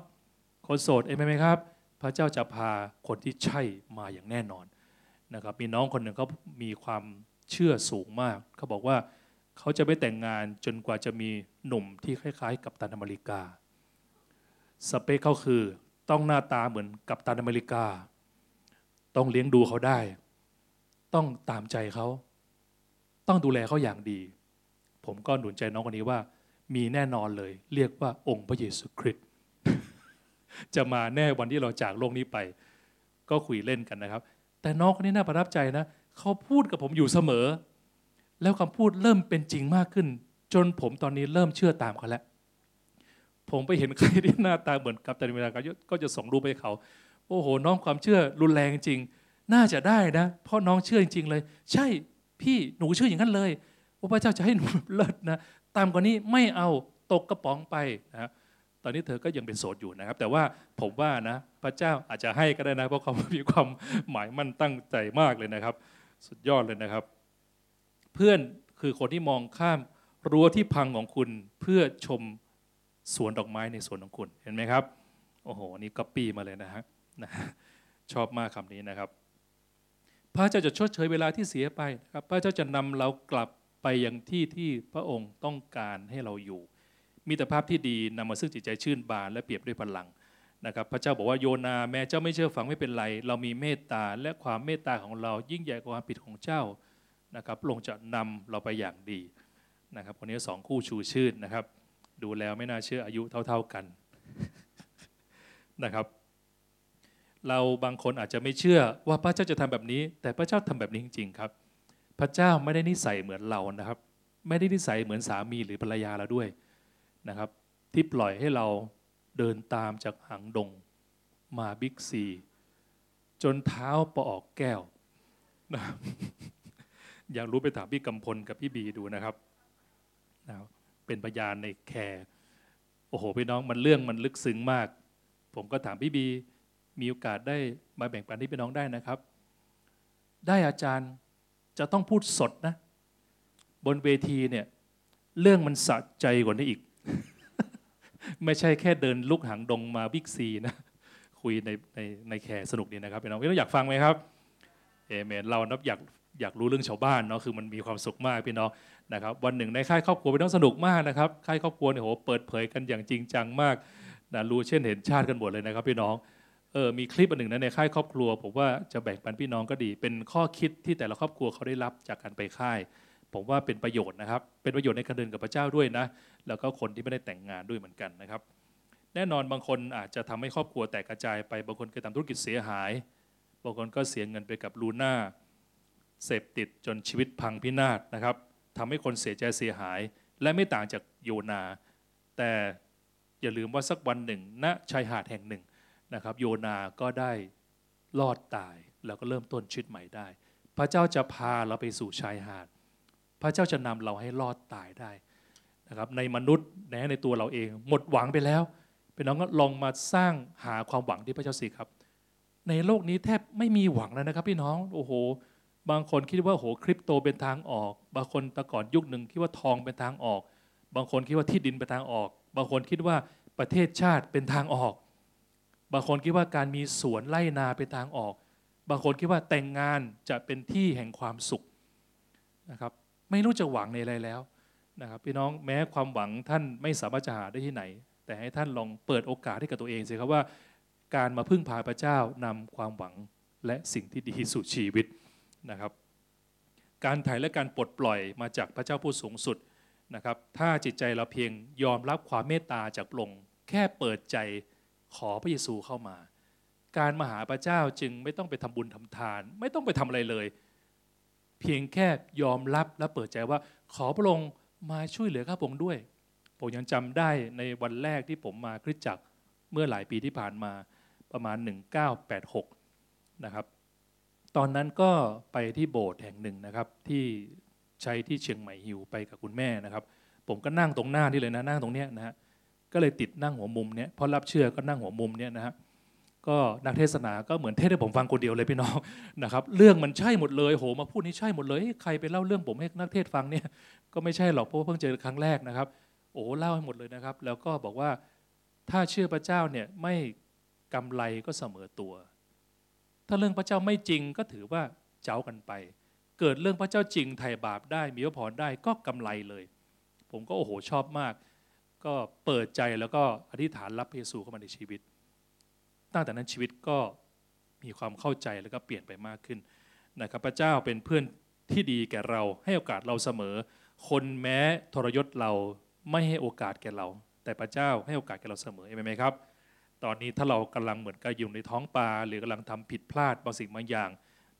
คนโสดเห็นไหมครับ พระเจ้าจะพาคนที่ใช่มาอย่างแน่นอนนะครับมีน้องคนหนึ่งเขามีความเชื่อสูงมาก เขาบอกว่าเขาจะไม่แต่งงานจนกว่าจะมีหนุ่มที่คล้ายๆ กับตันอเมริกา สเปคเขาคือต้องหน้าตาเหมือนกับตันอเมริกา ต้องเลี้ยงดูเขาได้ ต้องตามใจเขา ต้องดูแลเขาอย่างดี ผมก็หนุนใจน้องคนนี้ว่า มีแน่นอนเลย เรียกว่าองค์พระเยซูคริสต์จะมาแน่วันที่เราจากโลกนี้ไป ก็คุยเล่นกันนะครับ แต่น้องคนนี้น่าประทับใจนะเขาพูดกับผมอยู่เสมอ แล้วคำพูดเริ่มเป็นจริงมากขึ้น จนผมตอนนี้เริ่มเชื่อตามเขาแล้วผมไปเห็นใครที่หน้าตาเหมือนกับตันเวลาก็จะส่งรูปไปเขา โอ้โห น้องความเชื่อรุนแรงจริง น่าจะได้นะ เพราะน้องเชื่อจริง ๆ เลย ใช่พี่หนูเชื่ออย่างนั้นเลยว่าพระเจ้าจะให้หนูเลิศนะ ตามกว่านี้ไม่เอาตกกระป๋องไปนะครับตอนนี้เธอก็ยังเป็นโสดอยู่นะครับ แต่ว่าผมว่านะพระเจ้าอาจจะให้ก็ได้นะ เพราะเขามีความหมายมั่นตั้งใจมากเลยนะครับ สุดยอดเลยนะครับ เพื่อนคือคนที่มองข้ามรั้วที่พังของคุณเพื่อชมสวนดอกไม้ในสวนของคุณเห็นไหมครับ โอ้โหนี่ก๊อปปี้มาเลยนะฮะนะชอบมากคำนี้นะครับ พระเจ้าจะชดเชยเวลาที่เสียไปนะครับ พระเจ้าจะนำเรากลับ ไปยังที่ที่พระองค์ต้องการให้เราอยู่ มีแต่ภาพที่ดีนำมาซึ่งจิตใจชื่นบานและเปรียบด้วยพลังนะครับพระเจ้าบอกว่าโยนาแม้เจ้าไม่เชื่อฟังไม่เป็นไร เรามีเมตตาและความเมตตาของเรายิ่งใหญ่กว่าความผิดของเจ้านะครับพระองค์จะนำเราไปอย่างดีนะครับคนนี้สองคู่ชูชื่นนะครับ ดูแล้วไม่น่าเชื่ออายุเท่า ๆกันนะครับ เราบางคนอาจจะไม่เชื่อว่าพระเจ้าจะทำแบบนี้ แต่พระเจ้าทำแบบนี้จริง ๆ ครับ พระเจ้าไม่ได้นิสัยเหมือนเรานะครับ ไม่ได้นิสัยเหมือนสามีหรือภรรยาเราด้วยนะครับ ที่ปล่อยให้เราเดินตามจากหางดงมาบิ๊กซีจนเท้าปออกแก้วนะอยากรู้ไปถามพี่กำพลกับพี่บีดูนะครับนะเป็นพยานในแคร์โอ้โหพี่น้องมันเรื่องมันลึกซึ้งมาก ผมก็ถามพี่บี มีโอกาสได้มาแบ่งปันที่พี่น้องได้นะครับ ได้อาจารย์ จะต้องพูดสดนะ บนเวทีเนี่ยเรื่องมันสะใจกว่านี้อีก ไม่ใช่แค่เดินลุกหางดงมาบิ๊กซีนะ คุยในในในแคร์สนุกดีนะครับพี่น้องพี่น้องอยากฟังไหมครับเอเมนเรานับอยากอยากรู้เรื่องชาวบ้านเนาะคือมันมีความสุขมากพี่น้องนะครับวันหนึ่งในค่ายครอบครัวพี่น้องสนุกมากนะครับค่ายครอบครัวเนี่ยโหเปิดเผยกันอย่างจริงจังมากนะรู้เช่นเห็นชาติกันหมดเลยนะครับพี่น้อง เออมีคลิปอันหนึ่งนะในค่ายครอบครัว ผมว่าจะแบ่งปันพี่น้องก็ดี เป็นข้อคิดที่แต่ละครอบครัวเขาได้รับจากการไปค่าย ผมว่าเป็นประโยชน์นะครับ เป็นประโยชน์ในการเดินกับพระเจ้าด้วยนะ แล้วก็คนที่ไม่ได้แต่งงานด้วยเหมือนกันนะครับ แน่นอนบางคนอาจจะทำให้ครอบครัวแตกกระจายไปบางคนเคยทำธุรกิจเสียหายบางคนก็เสียเงินไปกับลูน่าเสพติดจนชีวิตพังพินาศนะครับทำให้คนเสียใจเสียหาย และไม่ต่างจากโยนา แต่อย่าลืมว่าสักวันหนึ่งณชายหาดแห่งหนึ่ง นะครับ โยนาก็ได้รอดตายแล้วก็เริ่มต้นชีวิตใหม่ได้ พระเจ้าจะพาเราไปสู่ชายหาด พระเจ้าจะนำเราให้รอดตายได้นะครับ ในมนุษย์ในในตัวเราเอง หมดหวังไปแล้วเป็นน้องก็ลองมาสร้างหาความหวังที่พระเจ้าสิครับ ในโลกนี้แทบไม่มีหวังแล้วนะครับ พี่น้องโอ้โห บางคนคิดว่าโหคริปโตเป็นทางออก บางคนแต่ก่อนยุคหนึ่งคิดว่าทองเป็นทางออก บางคนคิดว่าที่ดินเป็นทางออก บางคนคิดว่าประเทศชาติเป็นทางออก บางคนคิดว่าการมีสวนไร่นาเป็นทางออก บางคนคิดว่าแต่งงานจะเป็นที่แห่งความสุขนะครับ ไม่รู้จะหวังในอะไรแล้วนะครับ พี่น้องแม้ความหวังท่านไม่สามารถจะหาได้ที่ไหน แต่ให้ท่านลองเปิดโอกาสให้กับตัวเองสิครับว่า การมาพึ่งพาพระเจ้านำความหวังและสิ่งที่ดีสู่ชีวิตนะครับ การไถ่และการปลดปล่อยมาจากพระเจ้าผู้สูงสุดนะครับ ถ้าจิตใจเราเพียงยอมรับความเมตตาจากพระองค์แค่เปิดใจ ขอพระเยซูเข้ามา การมาหาพระเจ้าจึงไม่ต้องไปทำบุญทำทาน ไม่ต้องไปทำอะไรเลย เพียงแค่ยอมรับและเปิดใจว่า ขอพระองค์มาช่วยเหลือข้าพงด้วย ผมยังจำได้ในวันแรกที่ผมมาคริสตจักรเมื่อหลายปีที่ผ่านมาประมาณ 1986 นะครับ ตอนนั้นก็ไปที่โบสถ์แห่งหนึ่งนะครับ ที่ใช้ที่เชียงใหม่ฮิวไปกับคุณแม่นะครับ ผมก็นั่งตรงหน้านี่เลยนะนั่งตรงเนี้ยนะฮะ ก็เลยติดนั่งหัวมุมเนี้ยพอรับเชื่อก็นั่งหัวมุมเนี้ยนะฮะก็นักเทศนาก็เหมือนเทศให้ผมฟังคนเดียวเลยพี่น้องนะครับเรื่องมันใช่หมดเลยโหมาพูดนี้ใช่หมดเลยใครไปเล่าเรื่องผมให้นักเทศฟังเนี่ยก็ไม่ใช่หรอกเพราะว่าเพิ่งเจอครั้งแรกนะครับ โอ้เล่าให้หมดเลยนะครับ แล้วก็บอกว่าถ้าเชื่อพระเจ้าเนี่ยไม่กำไรก็เสมอตัว ถ้าเรื่องพระเจ้าไม่จริงก็ถือว่าเจ้ากันไป เกิดเรื่องพระเจ้าจริงไถ่บาปได้มีพระพรได้ก็กำไรเลย ผมก็โอ้โหชอบมาก ก็เปิดใจแล้วก็อธิษฐานรับพระเยซูเข้ามาในชีวิต ตั้งแต่นั้นชีวิตก็มีความเข้าใจแล้วก็เปลี่ยนไปมากขึ้นนะครับพระเจ้าเป็นเพื่อนที่ดีแก่เรา ให้โอกาสเราเสมอ คนแม้ทรยศเราไม่ให้โอกาสแก่เรา แต่พระเจ้าให้โอกาสแก่เราเสมอเห็นไหมครับ ตอนนี้ถ้าเรากำลังเหมือนกับอยู่ในท้องปลาหรือกำลังทำผิดพลาดบางสิ่งบางอย่าง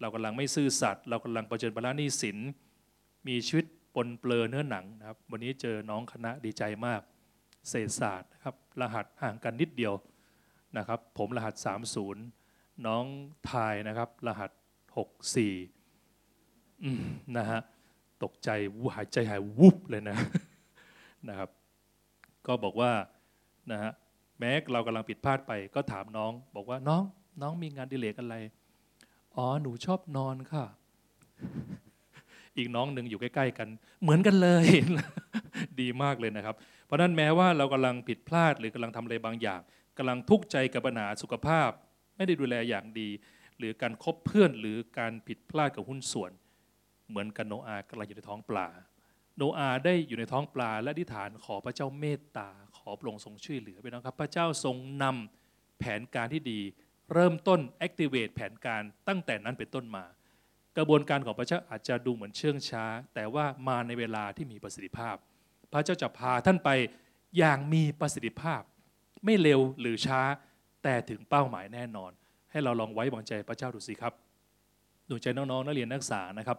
เรากำลังไม่ซื่อสัตย์เรากำลังเผชิญภาระนี้สินมีชีวิตปนเปลือเนื้อหนังนะครับ วันนี้เจอน้องคณะดีใจมาก เศรษฐศาสตร์นะครับรหัสห่างกันนิดเดียวนะครับ ผมรหัส 30 น้องทายนะครับ รหัส 64นะฮะตกใจหายใจหายวุบเลยนะนะครับ ก็บอกว่านะฮะแม้เรากำลังผิดพลาดไป ก็ถามน้อง บอกว่าน้องน้องมีงานดิเลกอะไร อ๋อหนูชอบนอนค่ะ อีกน้องหนึ่งอยู่ใกล้ ๆ กัน เหมือนกันเลย ดีมากเลยนะครับ ราะนั้นแม้ว่าเรากำลังผิดพลาดหรือกำลังทำอะไรบางอย่างกำลังทุกข์ใจกับปัญหาสุขภาพ ไม่ได้ดูแลอย่างดี หรือการคบเพื่อนหรือการผิดพลาดกับหุ้นส่วน เหมือนกันโนอากำลังอยู่ในท้องปลา โนอาได้อยู่ในท้องปลาและอธิษฐานขอพระเจ้าเมตตา ขอพระองค์ทรงช่วยเหลือไปนะครับ พระเจ้าทรงนำแผนการที่ดี เริ่มต้น activate แผนการตั้งแต่นั้นเป็นต้นมา กระบวนการของพระเจ้าอาจจะดูเหมือนเชื่องช้า แต่ว่ามาในเวลาที่มีประสิทธิภาพ พระเจ้าจะพาท่านไปอย่างมีประสิทธิภาพ ไม่เร็วหรือช้าแต่ถึงเป้าหมายแน่นอน ให้เราลองไว้วางใจพระเจ้าดูสิครับดูใจน้องๆนักเรียนนักศึกษานะครับ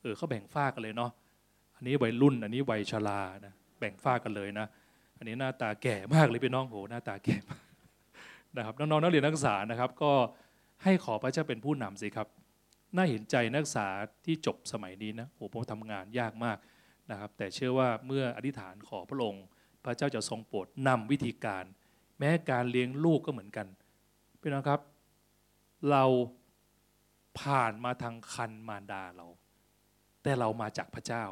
เออเขาแบ่งฝ้ากันเลยเนาะอันนี้วัยรุ่น อันนี้วัยชรานะแบ่งฝ้ากันเลยนะอันนี้หน้าตาแก่มากเลยพี่น้องโหหน้าตาแก่มากนะครับน้องๆนักเรียนนักศึกษานะครับ ก็ให้ขอพระเจ้าเป็นผู้นำสิครับน่าเห็นใจนักศึกษาที่จบสมัยนี้นะโอ้ผมทำงานยากมาก นะครับ แต่เชื่อว่าเมื่ออธิษฐานขอพระองค์ พระเจ้าจะทรงโปรดนำวิธีการ แม้การเลี้ยงลูกก็เหมือนกันพี่น้องครับ เราผ่านมาทางคันมารดาเรา แต่เรามาจากพระเจ้า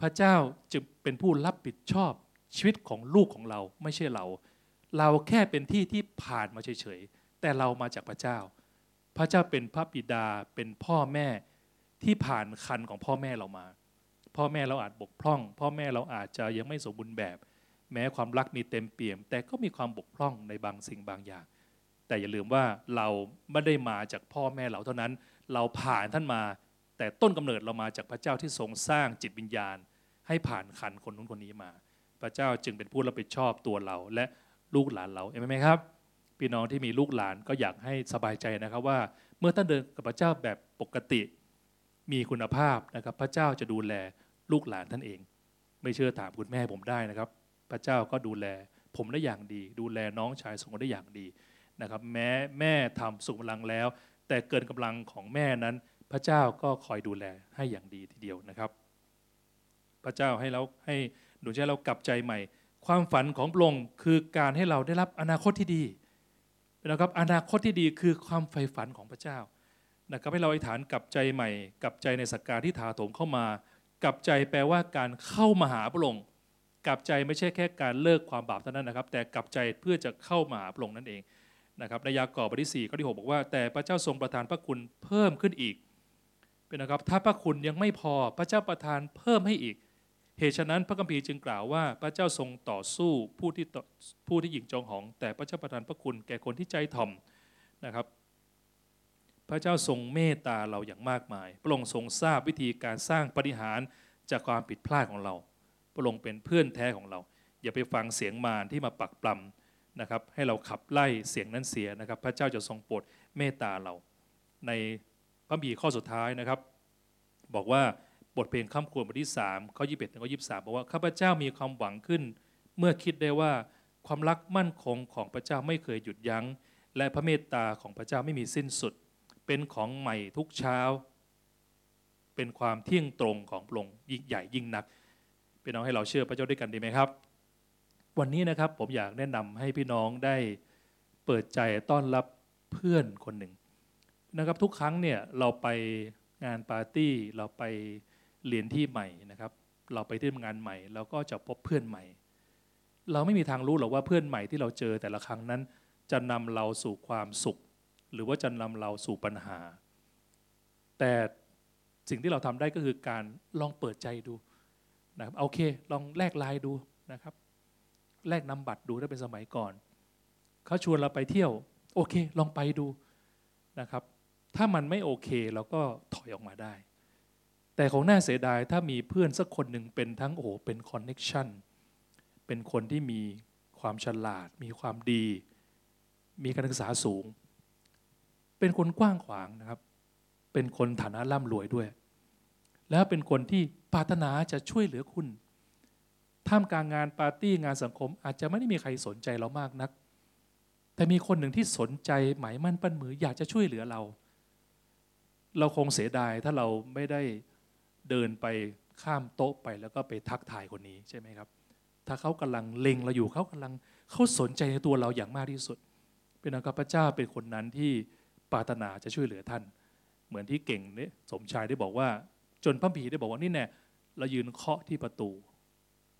พระเจ้าจึงเป็นผู้รับผิดชอบชีวิตของลูกของเราไม่ใช่เรา เราแค่เป็นที่ที่ผ่านมาเฉยๆแต่เรามาจากพระเจ้า พระเจ้าเป็นพระบิดาเป็นพ่อแม่ที่ผ่านคันของพ่อแม่เรามา พ่อแม่เราอาจบกพร่อง พ่อแม่เราอาจจะยังไม่สมบูรณ์แบบ แม้ความรักมีเต็มเปี่ยม แต่ก็มีความบกพร่องในบางสิ่งบางอย่าง แต่อย่าลืมว่าเราไม่ได้มาจากพ่อแม่เราเท่านั้น เราผ่านท่านมา แต่ต้นกำเนิดเรามาจากพระเจ้าที่ทรงสร้างจิตวิญญาณ ให้ผ่านคันคนนู้นคนนี้มา พระเจ้าจึงเป็นผู้รับผิดชอบตัวเราและลูกหลานเราเห็นไหมครับพี่น้องที่มีลูกหลานก็อยากให้สบายใจนะครับว่า เมื่อท่านเดินกับพระเจ้าแบบปกติ มีคุณภาพนะครับ พระเจ้าจะดูแล ลูกหลานท่านเอง ไม่เชื่อถามคุณแม่ผมได้นะครับ พระเจ้าก็ดูแลผมได้อย่างดี ดูแลน้องชายสองคนได้อย่างดีนะครับ แม้แม่ทำสุกำลังแล้ว แต่เกินกำลังของแม่นั้น พระเจ้าก็คอยดูแลให้อย่างดีทีเดียวนะครับ พระเจ้าให้เราให้หนุนใจเรากลับใจใหม่ ความฝันของพระองค์คือการให้เราได้รับอนาคตที่ดีนะครับอนาคตที่ดีคือความใฝ่ฝันของพระเจ้านะครับให้เราอธิษฐานกลับใจใหม่กลับใจในสักการที่ถาโถมเข้ามา กลับใจแปลว่าการเข้ามาหาพระองค์กลับใจไม่ใช่แค่การเลิกความบาปเท่านั้นนะครับ แต่กลับใจเพื่อจะเข้ามาหาพระองค์นั่นเองนะครับในยากอบบทที่4ข้อที่6บอกว่า แต่พระเจ้าทรงประทานพระคุณเพิ่มขึ้นอีกเป็นนะครับถ้าพระคุณยังไม่พอพระเจ้าประทานเพิ่มให้อีก เหตุฉะนั้นพระคัมภีร์จึงกล่าวว่าพระเจ้าทรงต่อสู้ผู้ที่ผู้ที่หยิ่งจองหอง แต่พระเจ้าประทานพระคุณแก่คนที่ใจถ่อมนะครับ พระเจ้าทรงเมตตาเราอย่างมากมาย พระองค์ทรงทราบวิธีการสร้างปฏิหารจากความผิดพลาดของเรา พระองค์เป็นเพื่อนแท้ของเรา อย่าไปฟังเสียงมารที่มาปักปลำนะครับ ให้เราขับไล่เสียงนั้นเสียนะครับ พระเจ้าจะทรงโปรดเมตตาเรา ในพระบีข้อสุดท้ายนะครับ บอกว่าบทเพลงข้ามควรบทที่3ข้อ21ถึงข้อ23บอกว่าข้าพเจ้ามีความหวังขึ้น เมื่อคิดได้ว่าความรักมั่นคงของพระเจ้าไม่เคยหยุดยัง้ง และพระเมตตาของพระเจ้าไม่มีสิ้นสุด เป็นของใหม่ทุกเช้า เป็นความเที่ยงตรงของพระองค์ยิ่งใหญ่ยิ่งนักพี่น้องให้เราเชื่อพระเจ้าด้วยกันดีไหมครับ วันนี้นะครับผมอยากแนะนำให้พี่น้องได้เปิดใจต้อนรับเพื่อนคนหนึ่งนะครับทุกครั้งเนี่ยเราไปงานปาร์ตี้เราไปเรียนที่ใหม่นะครับ เราไปที่ทำงานใหม่ เราก็จะพบเพื่อนใหม่ เราไม่มีทางรู้หรอกว่าเพื่อนใหม่ที่เราเจอแต่ละครั้งนั้น จะนำเราสู่ความสุข หรือว่าจะนำเราสู่ปัญหา แต่สิ่งที่เราทำได้ก็คือการลองเปิดใจดูนะครับโอเค ลองแลกไลน์ดูนะครับแลกนามบัตรดูถ้าเป็นสมัยก่อนเขาชวนเราไปเที่ยว โอเค ลองไปดูนะครับ ถ้ามันไม่โอเคเราก็ถอยออกมาได้ แต่คงน่าเสียดายถ้ามีเพื่อนสักคนหนึ่งเป็นทั้งโอ้เป็น connection เป็นคนที่มีความฉลาด มีความดี มีการศึกษาสูง เป็นคนกว้างขวางนะครับ เป็นคนฐานะร่ำรวยด้วย แล้วเป็นคนที่ปรารถนาจะช่วยเหลือคุณท่ามกลางงานปาร์ตี้งานสังคม อาจจะไม่ได้มีใครสนใจเรามากนัก แต่มีคนหนึ่งที่สนใจหมายมั่นปั้นมืออยากจะช่วยเหลือเรา เราคงเสียดายถ้าเราไม่ได้เดินไปข้ามโต๊ะไปแล้วก็ไปทักทายคนนี้ใช่ไหมครับ ถ้าเขากำลังเล็งเราอยู่เขากำลังเขาสนใจในตัวเราอย่างมากที่สุด เป็นอัครพระเจ้าเป็นคนนั้นที่ ปรารถนาจะช่วยเหลือท่าน เหมือนที่เก่งเนี่ยสมชายได้บอกว่า จนพระผีได้บอกว่านี่แน่เรายืนเคาะที่ประตู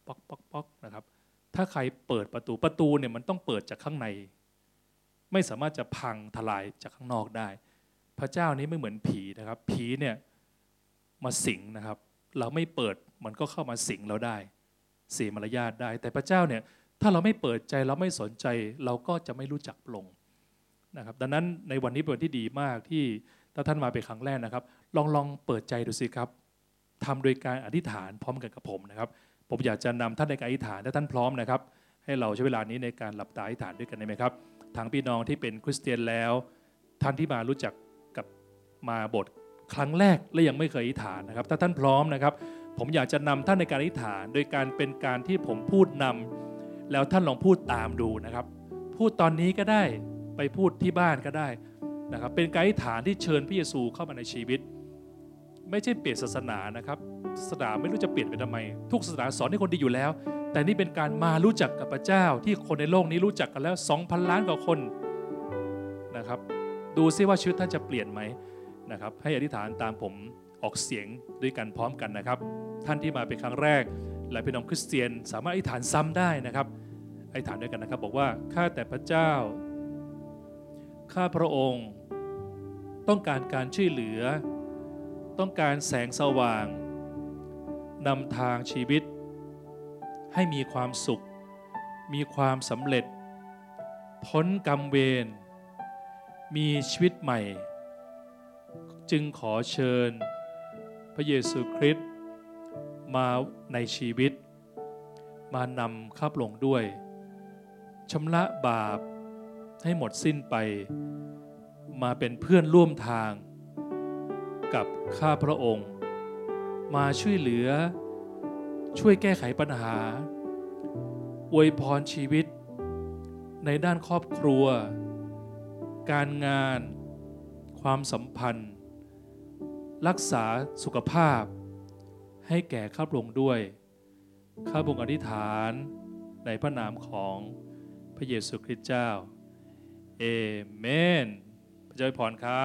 ป๊อกป๊อกป๊อกนะครับ ถ้าใครเปิดประตูประตูเนี่ยมันต้องเปิดจากข้างใน ไม่สามารถจะพังทลายจากข้างนอกได้ พระเจ้านี้ไม่เหมือนผีนะครับ ผีเนี่ยมาสิงนะครับ เราไม่เปิดมันก็เข้ามาสิงเราได้เสียมารยาทได้ แต่พระเจ้าเนี่ยถ้าเราไม่เปิดใจเราไม่สนใจ เราก็จะไม่รู้จักปลง นะครับดังนั้นในวันนี้เป็นวันที่ดีมากที่ถ้าท่านมาเป็นครั้งแรกนะครับ ลองลองเปิดใจดูสิครับทำโดยการอธิษฐานพร้อมกันกับผมนะครับ ผมอยากจะนำท่านในการอธิษฐานถ้าท่านพร้อมนะครับ ให้เราใช้เวลานี้ในการหลับตาอธิษฐานด้วยกันได้ไหมครับทางพี่น้องที่เป็นคริสเตียนแล้ว ท่านที่มารู้จักกับมาโบทครั้งแรกและยังไม่เคยอธิษฐานนะครับ ถ้าท่านพร้อมนะครับ ผมอยากจะนำท่านในการอธิษฐาน โดยการเป็นการที่ผมพูดนำแล้วท่านลองพูดตามดูนะครับ พูดตอนนี้ก็ได้ ไปพูดที่บ้านก็ได้นะครับเป็นไการอธิษฐานที่เชิญพระเยซูเข้ามาในชีวิต ไม่ใช่เปลี่ยนศาสนานะครับศาสนาไม่รู้จะเปลี่ยนไปทำไม ทุกศาสนาสอนให้คนดีอยู่แล้ว แต่นี่เป็นการมารู้จักกับพระเจ้า ที่คนในโลกนี้รู้จักกันแล้ว 2,000 ล้านกว่าคนนะครับ ดูซิว่าชีวิตท่านจะเปลี่ยนไหมนะครับ ให้อธิษฐานตามผมออกเสียงด้วยกันพร้อมกันนะครับ ท่านที่มาเป็นครั้งแรกและเป็นน้องคริสเตียน สามารถอธิษฐานซ้ำได้นะครับอธิษฐานด้วยกันนะครับ บอกว่าข้าแต่พระเจ้า ข้าพระองค์ ต้องการการช่วยเหลือ ต้องการแสงสว่างนำทางชีวิต ให้มีความสุข มีความสำเร็จ พ้นกรรมเวรมีชีวิตใหม่ จึงขอเชิญ พระเยซูคริสต์มาในชีวิต มานำข้าพระองค์ด้วยชำระบาป ให้หมดสิ้นไป มาเป็นเพื่อนร่วมทาง กับข้าพระองค์ มาช่วยเหลือ ช่วยแก้ไขปัญหา อวยพรชีวิต ในด้านครอบครัว การงาน ความสัมพันธ์ รักษาสุขภาพ ให้แก่ข้าพระองค์ด้วย ข้าพระองค์อธิษฐานในพระนามของพระเยซูคริสต์เจ้า เอเมนพระเจ้าอวยพรครับ